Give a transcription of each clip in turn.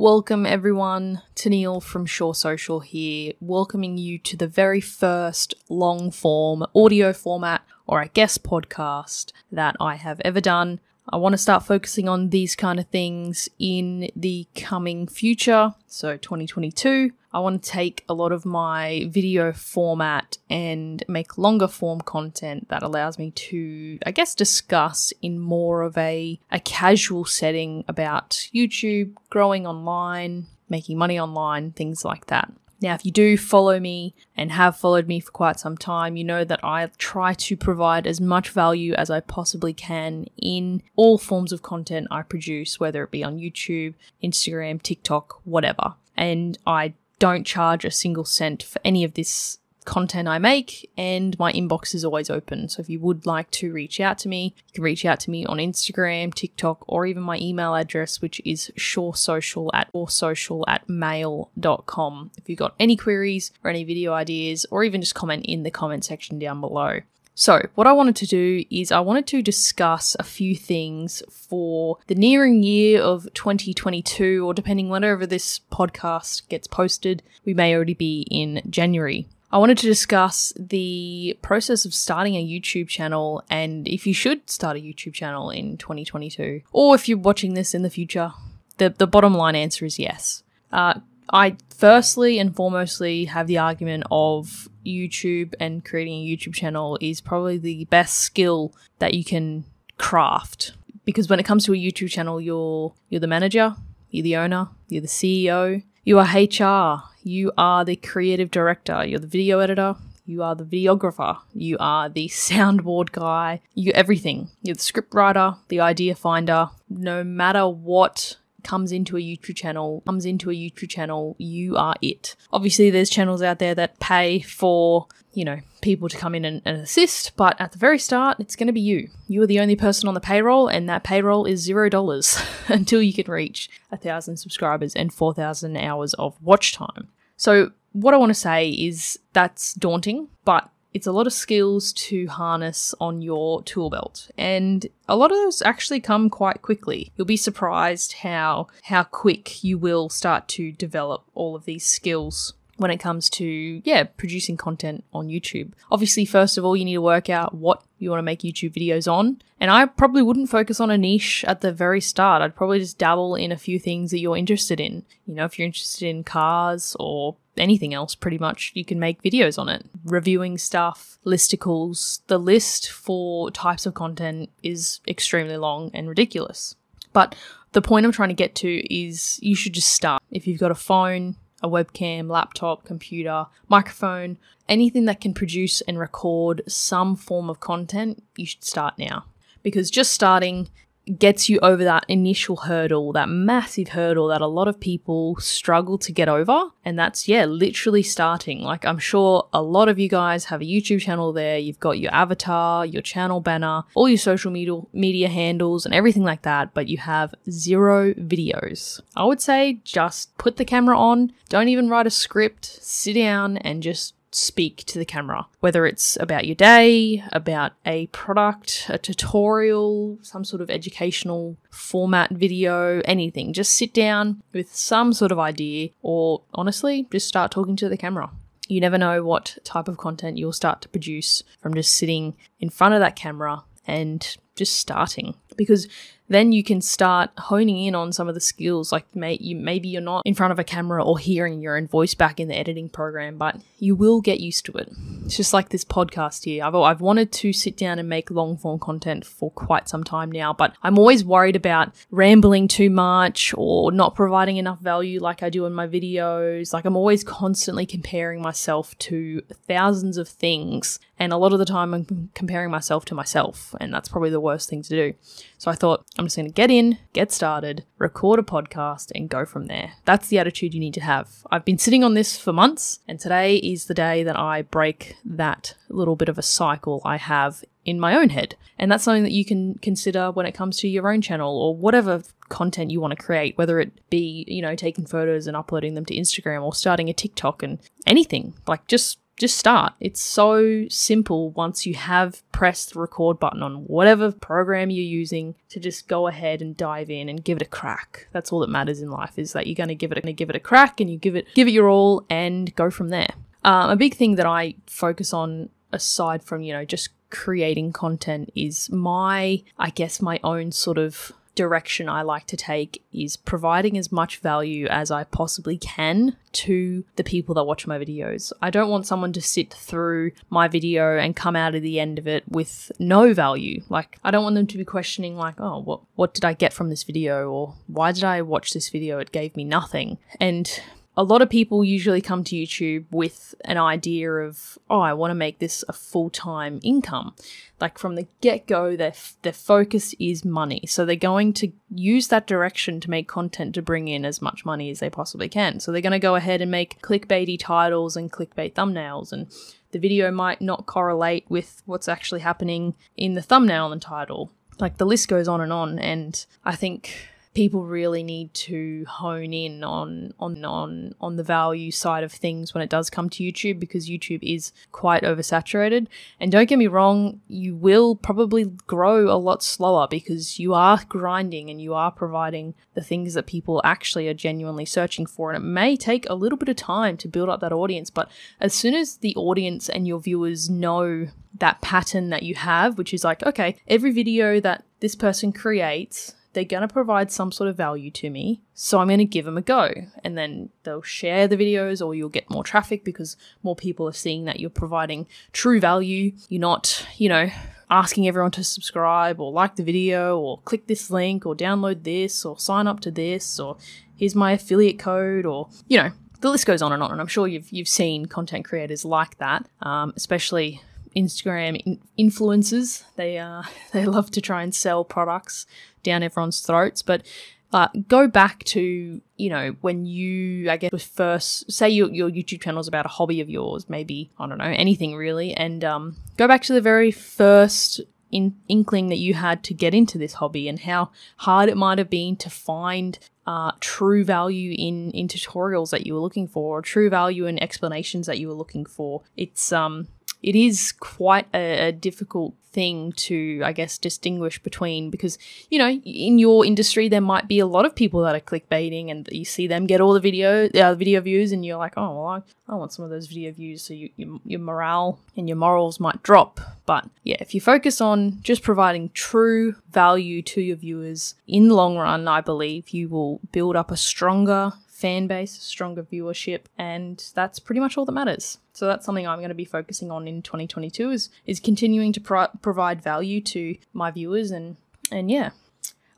Welcome everyone, Tennille from Shore Social here, welcoming you to the very first long form audio format or I guess podcast that I have ever done. I want to start focusing on these kind of things in the coming future, so 2022. I want to take a lot of my video format and make longer form content that allows me to, I guess, discuss in more of a, a casual setting about YouTube, growing online, making money online, things like that. Now, if you do follow me and have followed me for quite some time, you know that I try to provide as much value as I possibly can in all forms of content I produce, whether it be on YouTube, Instagram, TikTok, whatever. And I don't charge a single cent for any of this content I make, and my inbox is always open. So if you would like to reach out to me, you can reach out to me on Instagram, TikTok, or even my email address, which is shoresocial at or social at mail.com. If you've got any queries or any video ideas, or even just comment in the comment section down below. So, what I wanted to do is I wanted to discuss a few things for the nearing year of 2022, or depending whenever this podcast gets posted, we may already be in January. I wanted to discuss the process of starting a YouTube channel and if you should start a YouTube channel in 2022, or if you're watching this in the future. The, the bottom line answer is yes. Uh, I firstly and foremostly have the argument of YouTube and creating a YouTube channel is probably the best skill that you can craft. Because when it comes to a YouTube channel, you're you're the manager, you're the owner, you're the CEO, you are HR, you are the creative director, you're the video editor, you are the videographer, you are the soundboard guy, you're everything. You're the script writer, the idea finder. No matter what comes into a YouTube channel, comes into a YouTube channel, you are it. Obviously, there's channels out there that pay for, you know, people to come in and, and assist, but at the very start, it's going to be you. You are the only person on the payroll, and that payroll is zero dollars until you can reach a thousand subscribers and 4,000 hours of watch time. So, what I want to say is that's daunting, but it's a lot of skills to harness on your tool belt. And a lot of those actually come quite quickly. You'll be surprised how how quick you will start to develop all of these skills when it comes to yeah producing content on YouTube. Obviously, first of all, you need to work out what you want to make YouTube videos on. And I probably wouldn't focus on a niche at the very start. I'd probably just dabble in a few things that you're interested in. You know, if you're interested in cars or anything else, pretty much, you can make videos on it. Reviewing stuff, listicles. The list for types of content is extremely long and ridiculous. But the point I'm trying to get to is you should just start. If you've got a phone, a webcam, laptop, computer, microphone, anything that can produce and record some form of content, you should start now. Because just starting gets you over that initial hurdle, that massive hurdle that a lot of people struggle to get over. And that's, yeah, literally starting. Like, I'm sure a lot of you guys have a YouTube channel there. You've got your avatar, your channel banner, all your social media, media handles, and everything like that, but you have zero videos. I would say just put the camera on, don't even write a script, sit down and just speak to the camera, whether it's about your day, about a product, a tutorial, some sort of educational format video, anything. Just sit down with some sort of idea, or honestly, just start talking to the camera. You never know what type of content you'll start to produce from just sitting in front of that camera and just starting. Because then you can start honing in on some of the skills. Like may, you, maybe you're not in front of a camera or hearing your own voice back in the editing program, but you will get used to it. It's just like this podcast here. I've, I've wanted to sit down and make long form content for quite some time now, but I'm always worried about rambling too much or not providing enough value like I do in my videos. Like I'm always constantly comparing myself to thousands of things. And a lot of the time I'm comparing myself to myself, and that's probably the worst thing to do. So I thought, I'm just going to get in, get started, record a podcast, and go from there. That's the attitude you need to have. I've been sitting on this for months, and today is the day that I break that little bit of a cycle I have in my own head. And that's something that you can consider when it comes to your own channel or whatever content you want to create, whether it be, you know, taking photos and uploading them to Instagram or starting a TikTok and anything. Like just just start. It's so simple once you have pressed the record button on whatever program you're using to just go ahead and dive in and give it a crack. That's all that matters in life is that you're going to give it a, give it a crack and you give it give it your all and go from there. Um, a big thing that I focus on aside from you know just creating content is my I guess my own sort of direction I like to take is providing as much value as I possibly can to the people that watch my videos. I don't want someone to sit through my video and come out at the end of it with no value. Like I don't want them to be questioning like, "Oh, what what did I get from this video?" or "Why did I watch this video? It gave me nothing." And a lot of people usually come to YouTube with an idea of, oh, I want to make this a full time income. Like from the get go, their, their focus is money. So they're going to use that direction to make content to bring in as much money as they possibly can. So they're going to go ahead and make clickbaity titles and clickbait thumbnails. And the video might not correlate with what's actually happening in the thumbnail and title. Like the list goes on and on. And I think people really need to hone in on on on on the value side of things when it does come to YouTube because YouTube is quite oversaturated. And don't get me wrong, you will probably grow a lot slower because you are grinding and you are providing the things that people actually are genuinely searching for and it may take a little bit of time to build up that audience, but as soon as the audience and your viewers know that pattern that you have, which is like, okay, every video that this person creates they're going to provide some sort of value to me. So I'm going to give them a go. And then they'll share the videos or you'll get more traffic because more people are seeing that you're providing true value. You're not, you know, asking everyone to subscribe or like the video or click this link or download this or sign up to this or here's my affiliate code or, you know, the list goes on and on. And I'm sure you've, you've seen content creators like that, um, especially Instagram in- influencers. They uh, they love to try and sell products down everyone's throats. But uh, go back to you know when you I guess first say your your YouTube channel is about a hobby of yours, maybe I don't know anything really, and um, go back to the very first in- inkling that you had to get into this hobby and how hard it might have been to find uh, true value in in tutorials that you were looking for, or true value in explanations that you were looking for. It's um it is quite a, a, difficult thing to, I guess, distinguish between because, you know, in your industry, there might be a lot of people that are clickbaiting and you see them get all the video, uh, video views and you're like, oh, well, I, I want some of those video views. So you, you, your morale and your morals might drop. But yeah, if you focus on just providing true value to your viewers in the long run, I believe you will build up a stronger, fan base, stronger viewership, and that's pretty much all that matters. So that's something I'm going to be focusing on in 2022 is is continuing to pro- provide value to my viewers and and yeah.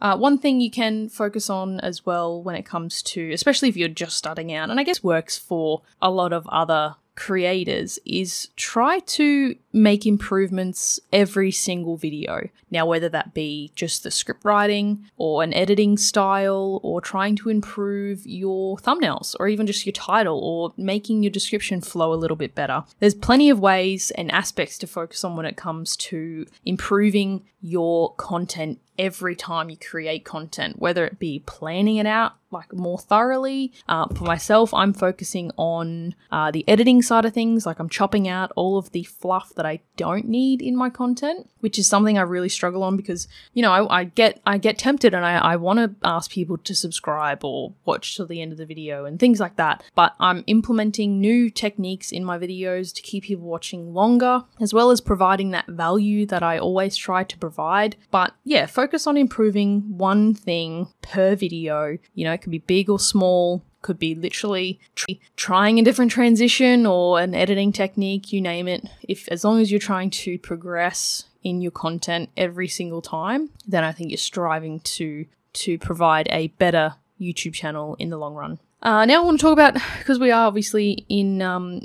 Uh, one thing you can focus on as well when it comes to, especially if you're just starting out, and I guess works for a lot of other creators is try to make improvements every single video. Now, whether that be just the script writing or an editing style or trying to improve your thumbnails or even just your title or making your description flow a little bit better. There's plenty of ways and aspects to focus on when it comes to improving your content every time you create content, whether it be planning it out like more thoroughly. Uh, for myself, I'm focusing on uh, the editing side of things, like I'm chopping out all of the fluff that I don't need in my content, which is something I really struggle on because you know I, I get I get tempted and I, I want to ask people to subscribe or watch till the end of the video and things like that. But I'm implementing new techniques in my videos to keep people watching longer, as well as providing that value that I always try to provide. But yeah, focus on improving one thing per video. You know, it could be big or small, could be literally tr- trying a different transition or an editing technique, you name it. If as long as you're trying to progress in your content every single time, then I think you're striving to to provide a better YouTube channel in the long run. Uh, now I want to talk about because we are obviously in um,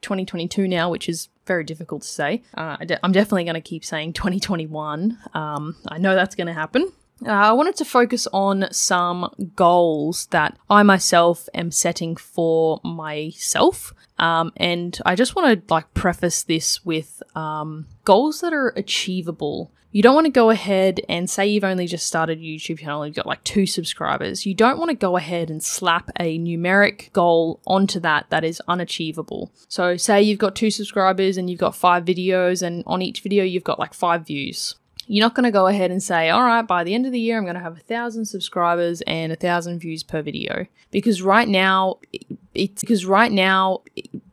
2022 now, which is very difficult to say. Uh, I'm definitely going to keep saying 2021. Um, I know that's going to happen. Uh, I wanted to focus on some goals that I myself am setting for myself. Um, and I just want to like preface this with um, goals that are achievable. you don't want to go ahead and say you've only just started a YouTube channel, and you've got like two subscribers. You don't want to go ahead and slap a numeric goal onto that that is unachievable. So, say you've got two subscribers and you've got five videos, and on each video, you've got like five views. You're not going to go ahead and say, all right, by the end of the year, I'm going to have a thousand subscribers and a thousand views per video. Because right now, it's because right now,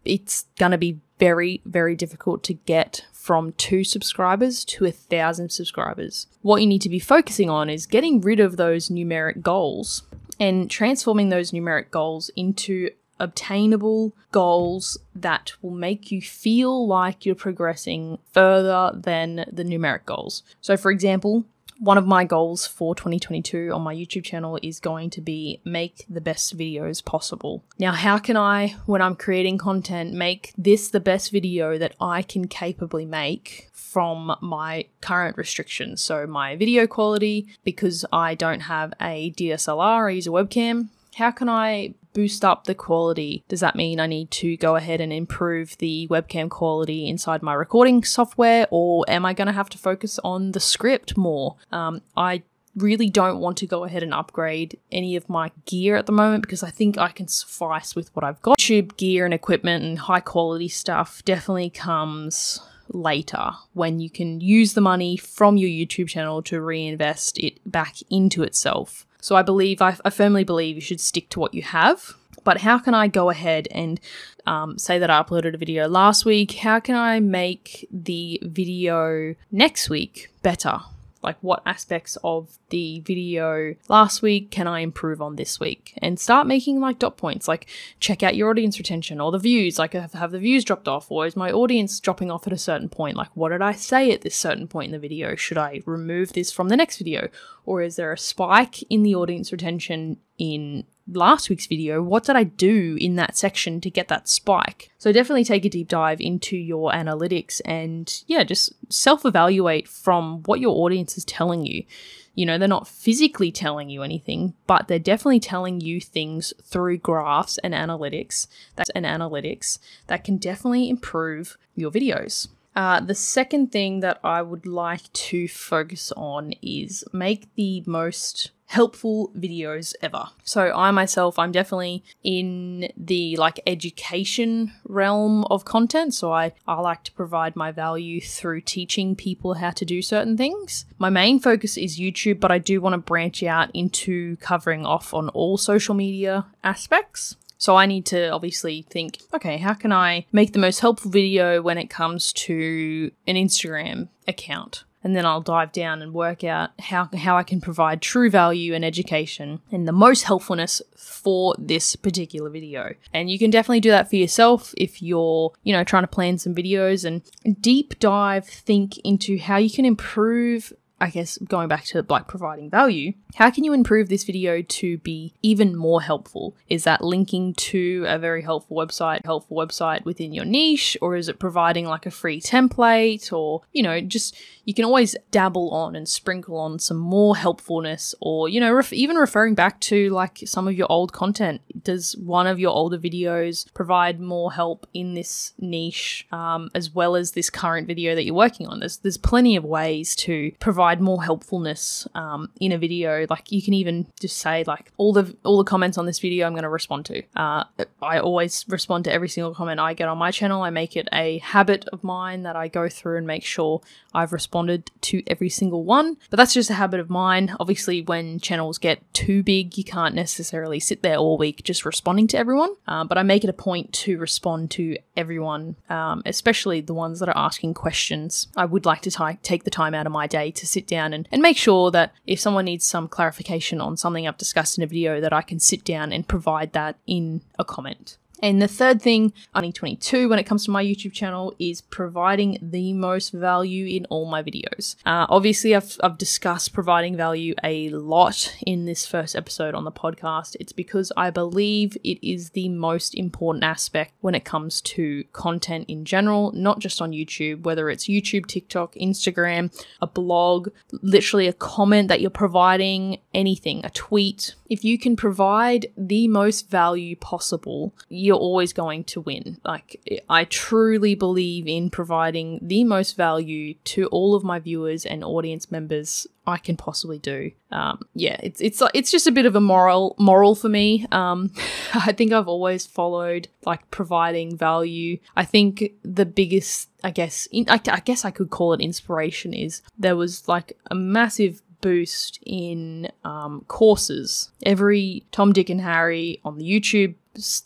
it's going to be very, very difficult to get from two subscribers to a thousand subscribers. What you need to be focusing on is getting rid of those numeric goals and transforming those numeric goals into obtainable goals that will make you feel like you're progressing further than the numeric goals. So, for example, one of my goals for 2022 on my YouTube channel is going to be make the best videos possible. Now, how can I, when I'm creating content, make this the best video that I can capably make from my current restrictions? So, my video quality, because I don't have a DSLR I use a webcam, how can I boost up the quality? Does that mean I need to go ahead and improve the webcam quality inside my recording software, or am I going to have to focus on the script more? Um, I really don't want to go ahead and upgrade any of my gear at the moment because I think I can suffice with what I've got. YouTube gear and equipment and high quality stuff definitely comes later when you can use the money from your YouTube channel to reinvest it back into itself. So I believe, I, I firmly believe you should stick to what you have. But how can I go ahead and um, say that I uploaded a video last week? How can I make the video next week better? Like, what aspects of the video last week can I improve on this week? And start making like dot points, like check out your audience retention or the views. Like, have, have the views dropped off, or is my audience dropping off at a certain point? Like, what did I say at this certain point in the video? Should I remove this from the next video? Or is there a spike in the audience retention in last week's video, what did I do in that section to get that spike? So definitely take a deep dive into your analytics and yeah, just self evaluate from what your audience is telling you. You know, they're not physically telling you anything, but they're definitely telling you things through graphs and analytics. That's an analytics that can definitely improve your videos. Uh, the second thing that I would like to focus on is make the most helpful videos ever. So I myself, I'm definitely in the like education realm of content. So I, I like to provide my value through teaching people how to do certain things. My main focus is YouTube, but I do want to branch out into covering off on all social media aspects. So I need to obviously think, okay, how can I make the most helpful video when it comes to an Instagram account? and then I'll dive down and work out how, how I can provide true value and education and the most helpfulness for this particular video. And you can definitely do that for yourself if you're, you know, trying to plan some videos and deep dive think into how you can improve I guess going back to like providing value, how can you improve this video to be even more helpful? Is that linking to a very helpful website, helpful website within your niche, or is it providing like a free template, or you know, just you can always dabble on and sprinkle on some more helpfulness, or you know, ref- even referring back to like some of your old content. Does one of your older videos provide more help in this niche um, as well as this current video that you're working on? There's there's plenty of ways to provide provide more helpfulness um, in a video, like you can even just say like all the all the comments on this video I'm going to respond to. Uh, I always respond to every single comment I get on my channel. I make it a habit of mine that I go through and make sure I've responded to every single one. But that's just a habit of mine. Obviously, when channels get too big, you can't necessarily sit there all week just responding to everyone. Uh, but I make it a point to respond to everyone, um, especially the ones that are asking questions. I would like to t- take the time out of my day to sit down and, and make sure that if someone needs some clarification on something I've discussed in a video, that I can sit down and provide that in a comment. And the third thing, 2022, when it comes to my YouTube channel, is providing the most value in all my videos. Uh, obviously, I've, I've discussed providing value a lot in this first episode on the podcast. It's because I believe it is the most important aspect when it comes to content in general, not just on YouTube, whether it's YouTube, TikTok, Instagram, a blog, literally a comment that you're providing, anything, a tweet. If you can provide the most value possible, you're always going to win. Like, I truly believe in providing the most value to all of my viewers and audience members I can possibly do. Um, yeah, it's it's it's just a bit of a moral moral for me. Um, I think I've always followed like providing value. I think the biggest, I guess, in, I, I guess I could call it inspiration is there was like a massive boost in um, courses. Every Tom, Dick, and Harry on the YouTube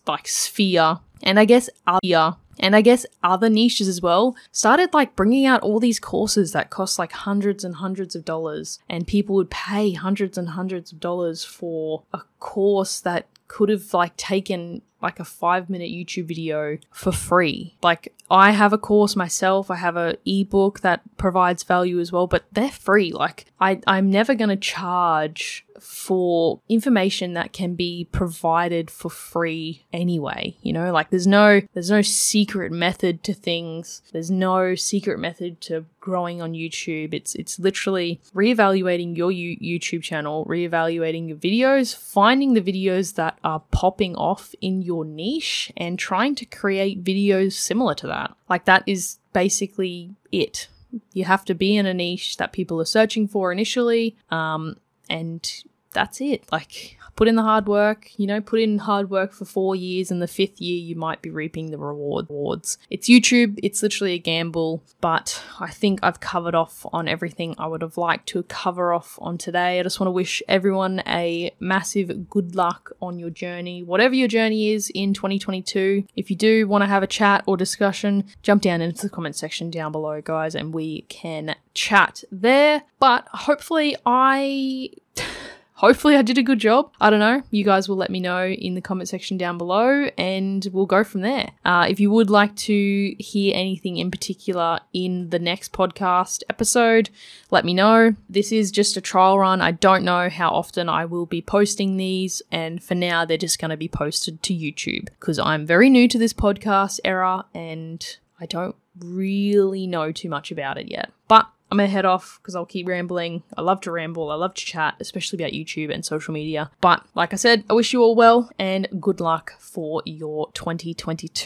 like sphere, and I guess other and I guess other niches as well started like bringing out all these courses that cost like hundreds and hundreds of dollars, and people would pay hundreds and hundreds of dollars for a course that could have like taken like a five minute YouTube video for free. Like I have a course myself, I have a ebook that provides value as well, but they're free. Like I, I'm never gonna charge for information that can be provided for free anyway you know like there's no there's no secret method to things there's no secret method to growing on YouTube it's it's literally reevaluating your U- YouTube channel reevaluating your videos finding the videos that are popping off in your niche and trying to create videos similar to that. Like that is basically it. You have to be in a niche that people are searching for initially um, and that's it. Like, put in the hard work, you know, put in hard work for four years, and the fifth year you might be reaping the rewards. It's YouTube, it's literally a gamble, but I think I've covered off on everything I would have liked to cover off on today. I just want to wish everyone a massive good luck on your journey, whatever your journey is in 2022. If you do want to have a chat or discussion, jump down into the comment section down below, guys, and we can chat there. But hopefully, I hopefully I did a good job. I don't know. You guys will let me know in the comment section down below and we'll go from there. Uh, if you would like to hear anything in particular in the next podcast episode, let me know. This is just a trial run. I don't know how often I will be posting these, and for now, they're just going to be posted to YouTube because I'm very new to this podcast era and I don't really know too much about it yet. But I'm gonna head off because I'll keep rambling. I love to ramble, I love to chat, especially about YouTube and social media. But like I said, I wish you all well and good luck for your 2022.